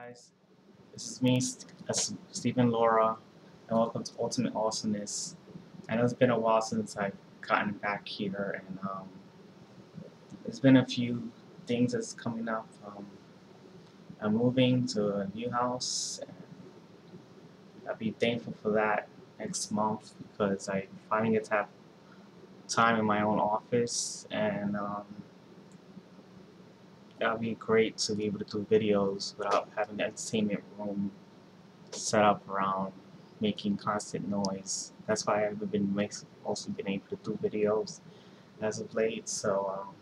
guys, this is me, uh, Stephen Laura, and welcome to Ultimate Awesomeness. I know it's been a while since I've gotten back here, and um, there's been a few things that's coming up. Um, I'm moving to a new house, and I'll be thankful for that next month because I finally get to have time in my own office, and um, that would be great to be able to do videos without having the entertainment room set up around making constant noise. That's why I've been mostly been able to do videos as of late. So um,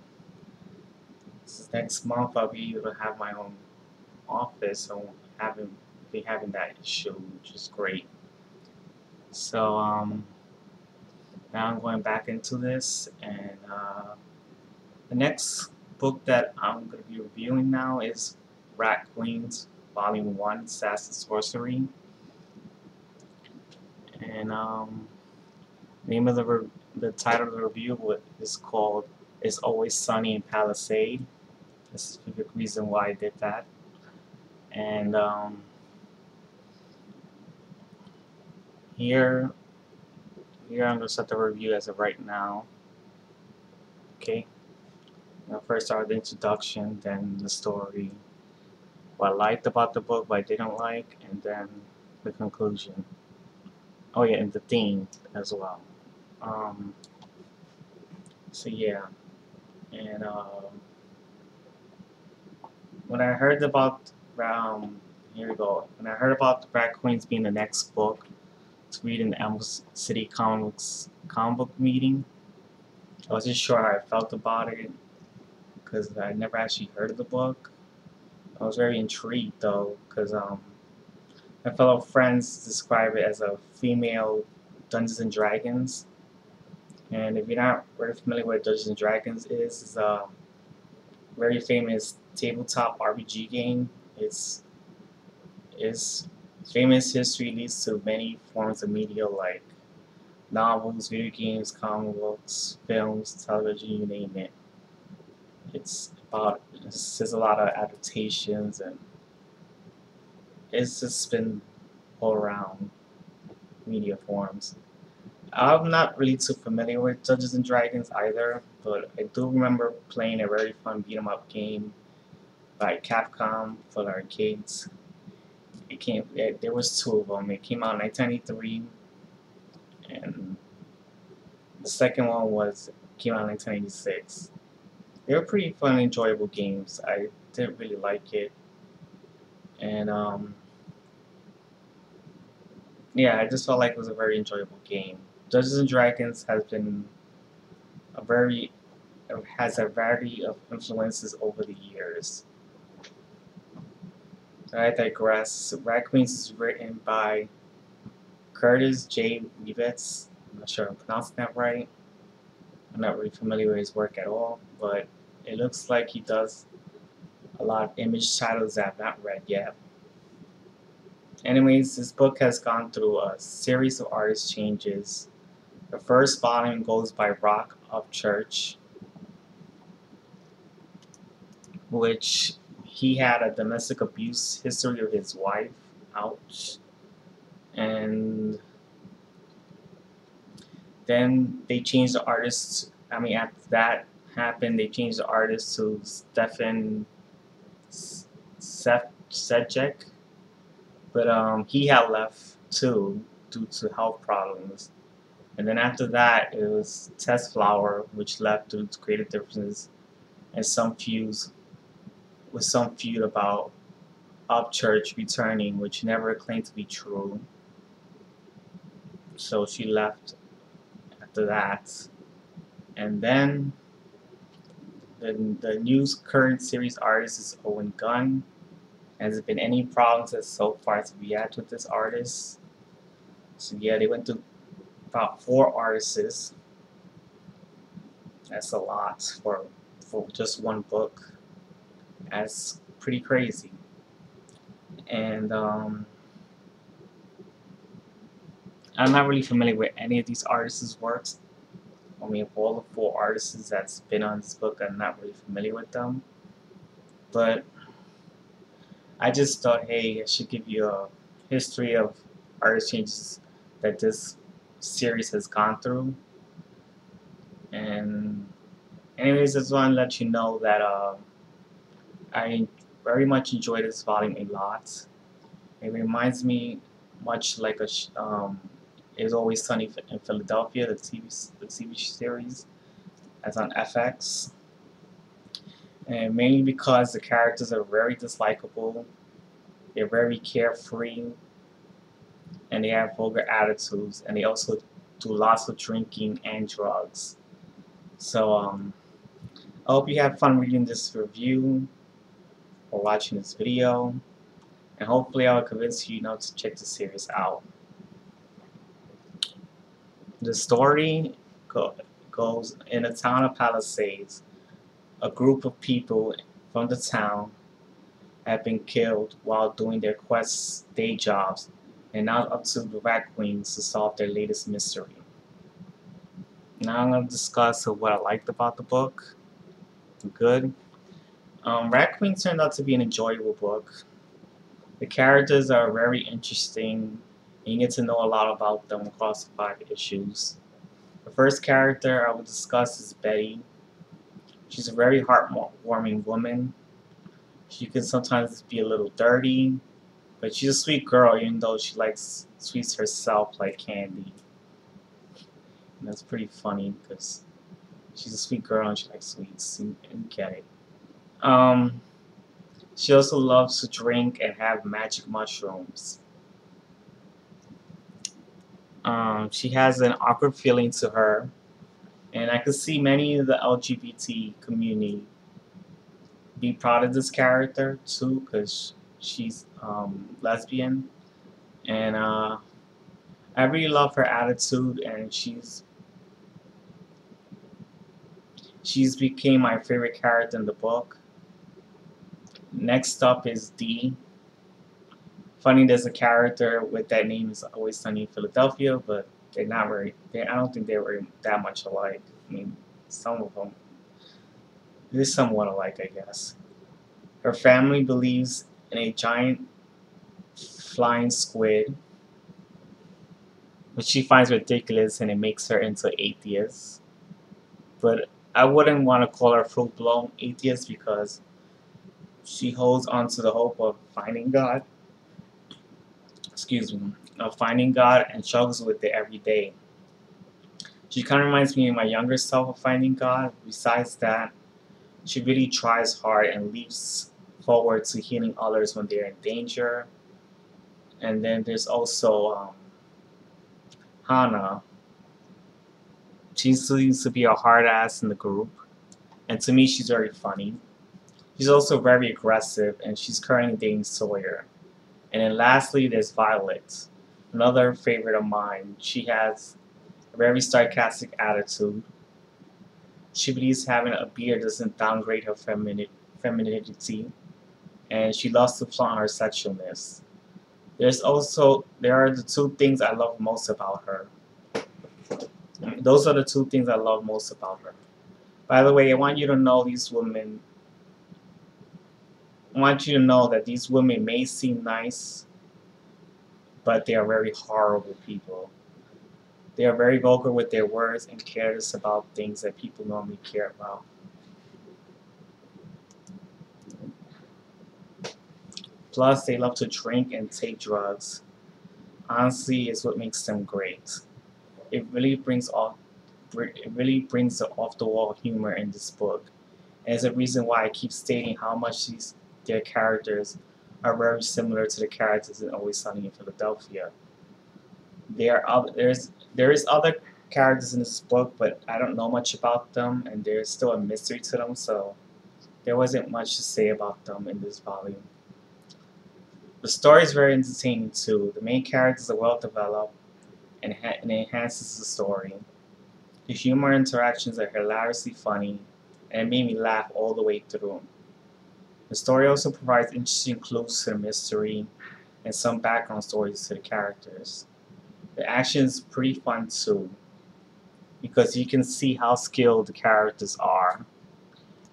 next month I'll be able to have my own office, so having be having that issue, which is great. So um, now I'm going back into this, and uh, the next book that I'm going to be reviewing now is Rat Queens Volume 1, Sass and Sorcery. And um, name of the the title of the review is called It's Always Sunny in Palisade. a specific reason why I did that. And um, here, here I'm going to set the review as of right now. Okay. Now first start the introduction, then the story, what I liked about the book, what I didn't like, and then the conclusion. Oh yeah, and the theme as well. Um, so yeah, and um, when I heard about um, here we go. When I heard about the Rat Queens being the next book to read in the Emerald City Comics comic book meeting, I wasn't sure how I felt about it because I never actually heard of the book. I was very intrigued though because um, my fellow friends describe it as a female Dungeons and Dragons. And if you're not very familiar with Dungeons and Dragons is, a very famous tabletop RPG game. It's its famous history leads to many forms of media like novels, video games, comic books, films, television, you name it it's about there's a lot of adaptations and it's just been all around media forms. I'm not really too familiar with Dungeons and Dragons either, but I do remember playing a very fun beat 'em up game by Capcom for the arcades. It came. It, there was two of them. It came out in 1993, and the second one was came out in 1986 they were pretty fun and enjoyable games. I didn't really like it. And, um, yeah, I just felt like it was a very enjoyable game. Dungeons and Dragons has been a very, has a variety of influences over the years. I digress. Rat Queens is written by Curtis J. Leavitt. I'm not sure I'm pronouncing that right. I'm not really familiar with his work at all, but it looks like he does a lot of image titles that I've not read yet. Anyways, this book has gone through a series of artist changes. The first volume goes by Rock of Church, which he had a domestic abuse history of his wife. Ouch. And then they changed the artist. I mean, after that, happened, they changed the artist to Stefan Sedgwick, but um, he had left too due to health problems. And then after that, it was Tess Flower, which left due to creative differences and some feuds with some feud about Upchurch returning, which never claimed to be true. So she left after that. And then the, the new current series artist is Owen Gunn. Has there been any problems as so far as we had with this artist? So yeah, they went to about four artists. That's a lot for for just one book. That's pretty crazy. And um, I'm not really familiar with any of these artists' works. I mean, of all the four artists that's been on this book, I'm not really familiar with them. But I just thought, hey, I should give you a history of artist changes that this series has gone through. And anyways, I just want to let you know that uh, I very much enjoy this volume a lot. It reminds me much like a um, It's Always Sunny in Philadelphia, the TV the TV series, that's on FX. And mainly because the characters are very dislikable, they're very carefree, and they have vulgar attitudes, and they also do lots of drinking and drugs. So um, I hope you have fun reading this review or watching this video and hopefully I'll convince you, know to check the series out. The story go goes in the town of Palisades. A group of people from the town have been killed while doing their quest day jobs and now it's up to the Rat Queens to solve their latest mystery. Now I'm going to discuss what I liked about the book. Good. Um, Rat Queen turned out to be an enjoyable book. The characters are very interesting, you get to know a lot about them across the five issues. The first character I will discuss is Betty. She's a very heartwarming woman. She can sometimes be a little dirty, but she's a sweet girl even though she likes sweets herself like candy. And that's pretty funny because she's a sweet girl and she likes sweets and, and get it. Um, she also loves to drink and have magic mushrooms. Um, she has an awkward feeling to her, and I could see many of the LGBT community be proud of this character too, because she's um, lesbian, and uh, I really love her attitude, and she's she's became my favorite character in the book. Next up is Dee. Funny, there's a character with that name is always sunny in Philadelphia, but they're not very. They, I don't think they were that much alike. I mean, some of them. They're somewhat alike, I guess. Her family believes in a giant flying squid, which she finds ridiculous, and it makes her into atheist. But I wouldn't want to call her full-blown atheist because she holds on to the hope of finding God, excuse me, of finding God and struggles with it every day. She kind of reminds me of my younger self of finding God. Besides that, she really tries hard and leaps forward to healing others when they're in danger. And then there's also um, Hannah. She seems to be a hard ass in the group. And to me, she's very funny. She's also very aggressive, and she's currently dating Sawyer. And then lastly, there's Violet, another favorite of mine. She has a very sarcastic attitude. She believes having a beard doesn't downgrade her femini femininity, and she loves to flaunt her sexualness. There's also there are the two things I love most about her. Those are the two things I love most about her. By the way, I want you to know these women I want you to know that these women may seem nice, but they are very horrible people. They are very vulgar with their words and careless about things that people normally care about. Plus, they love to drink and take drugs. Honestly, it's what makes them great. It really brings off, it really brings the off-the-wall humor in this book, and it's a reason why I keep stating how much these their characters are very similar to the characters in Always Sunny in Philadelphia. There are there's there is other characters in this book, but I don't know much about them, and there's still a mystery to them, so there wasn't much to say about them in this volume. The story is very entertaining too. The main characters are well developed and, and enhances the story. The humor interactions are hilariously funny and it made me laugh all the way through. The story also provides interesting clues to the mystery and some background stories to the characters. The action is pretty fun too, because you can see how skilled the characters are,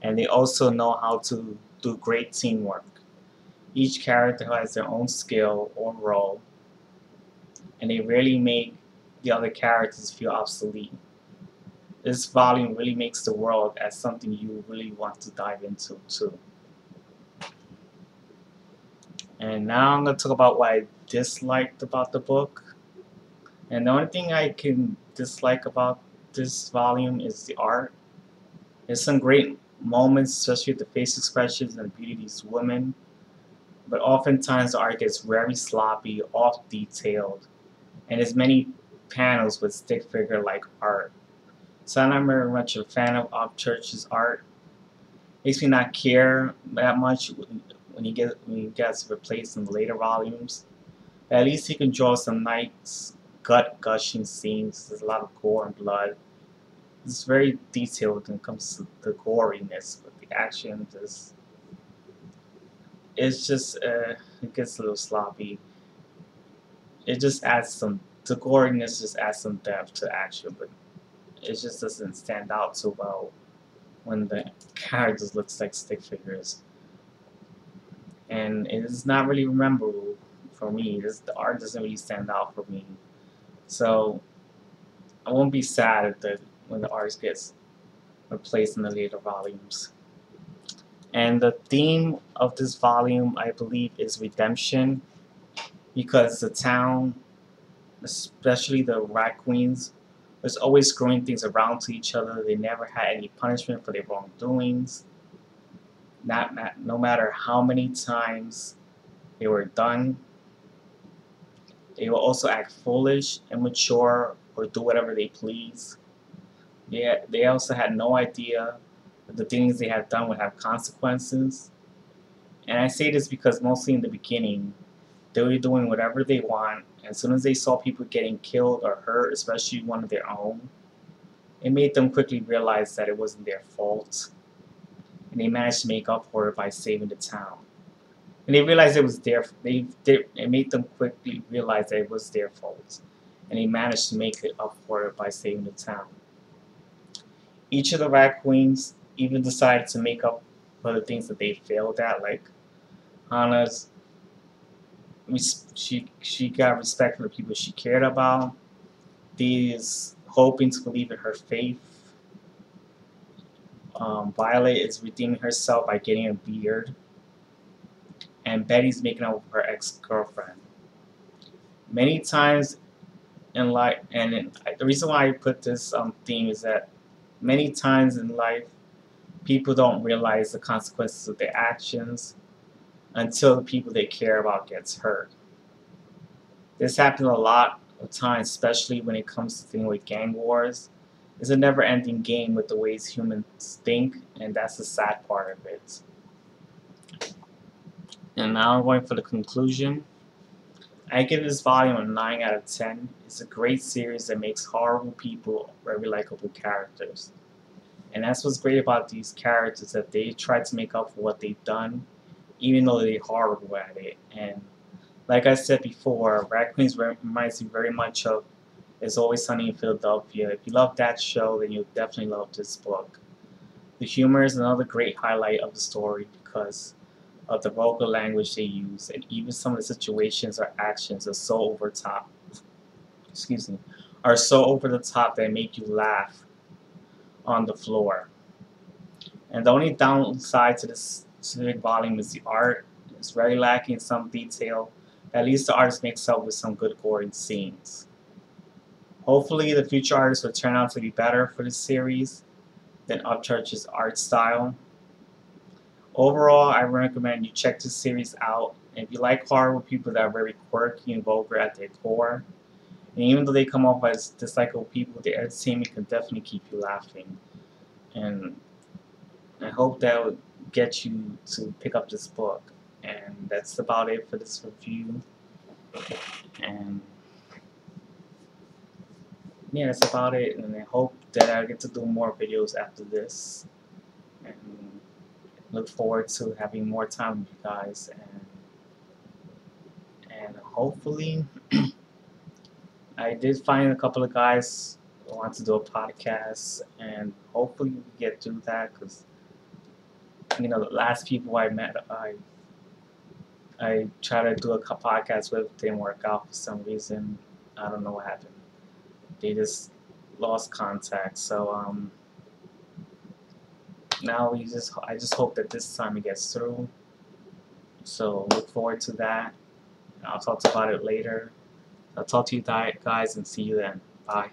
and they also know how to do great teamwork. Each character has their own skill or role, and they really make the other characters feel obsolete. This volume really makes the world as something you really want to dive into too. And now I'm going to talk about what I disliked about the book. And the only thing I can dislike about this volume is the art. There's some great moments, especially with the face expressions and the beauty of these women. But oftentimes the art gets very sloppy, off detailed, and there's many panels with stick figure like art. So I'm not very much a fan of Upchurch's art. Makes me not care that much when he gets when he gets replaced in the later volumes. At least he can draw some nice gut gushing scenes. There's a lot of gore and blood. It's very detailed when it comes to the goriness, but the action just it's just uh, it gets a little sloppy. It just adds some the goriness just adds some depth to action, but it just doesn't stand out so well when the characters looks like stick figures. And it is not really memorable for me. This, the art doesn't really stand out for me. So I won't be sad the, when the art gets replaced in the later volumes. And the theme of this volume, I believe, is redemption because the town, especially the rat queens, was always screwing things around to each other. They never had any punishment for their wrongdoings. Not, no matter how many times they were done, they will also act foolish, immature, or do whatever they please. They, they also had no idea that the things they have done would have consequences. And I say this because mostly in the beginning, they were doing whatever they want. As soon as they saw people getting killed or hurt, especially one of their own, it made them quickly realize that it wasn't their fault. And they managed to make up for it by saving the town. And they realized it was their they, they it made them quickly realize that it was their fault. And they managed to make it up for it by saving the town. Each of the rat queens even decided to make up for the things that they failed at, like Hannah's. She she got respect for the people she cared about. These hoping to believe in her faith. Um, Violet is redeeming herself by getting a beard, and Betty's making up with her ex-girlfriend. Many times in life, and in, the reason why I put this um, theme is that many times in life people don't realize the consequences of their actions until the people they care about gets hurt. This happens a lot of times, especially when it comes to things with gang wars. It's a never-ending game with the ways humans think, and that's the sad part of it. And now I'm going for the conclusion. I give this volume a 9 out of 10. It's a great series that makes horrible people very likable characters. And that's what's great about these characters that they try to make up for what they've done, even though they're horrible at it. And like I said before, Queens reminds me very much of It's Always Sunny in Philadelphia. If you love that show, then you'll definitely love this book. The humor is another great highlight of the story because of the vulgar language they use, and even some of the situations or actions are so over top. Excuse me, are so over the top that make you laugh on the floor. And the only downside to this specific volume is the art. It's very lacking in some detail. At least the artist makes up with some good gory scenes. Hopefully the future artists will turn out to be better for this series than Upchurch's art style. Overall, I recommend you check this series out. If you like horror with people that are very quirky and vulgar at their core, and even though they come off as dislikable people, the entertainment can definitely keep you laughing. And I hope that would get you to pick up this book. And that's about it for this review. And yeah, that's about it. And I hope that I get to do more videos after this. And look forward to having more time with you guys. And, and hopefully I did find a couple of guys who want to do a podcast, and hopefully we get through that because you know the last people I met, I I tried to do a podcast with didn't work out for some reason. I don't know what happened. They just lost contact. So um, now we just I just hope that this time it gets through. So look forward to that. I'll talk about it later. I'll talk to you guys and see you then. Bye.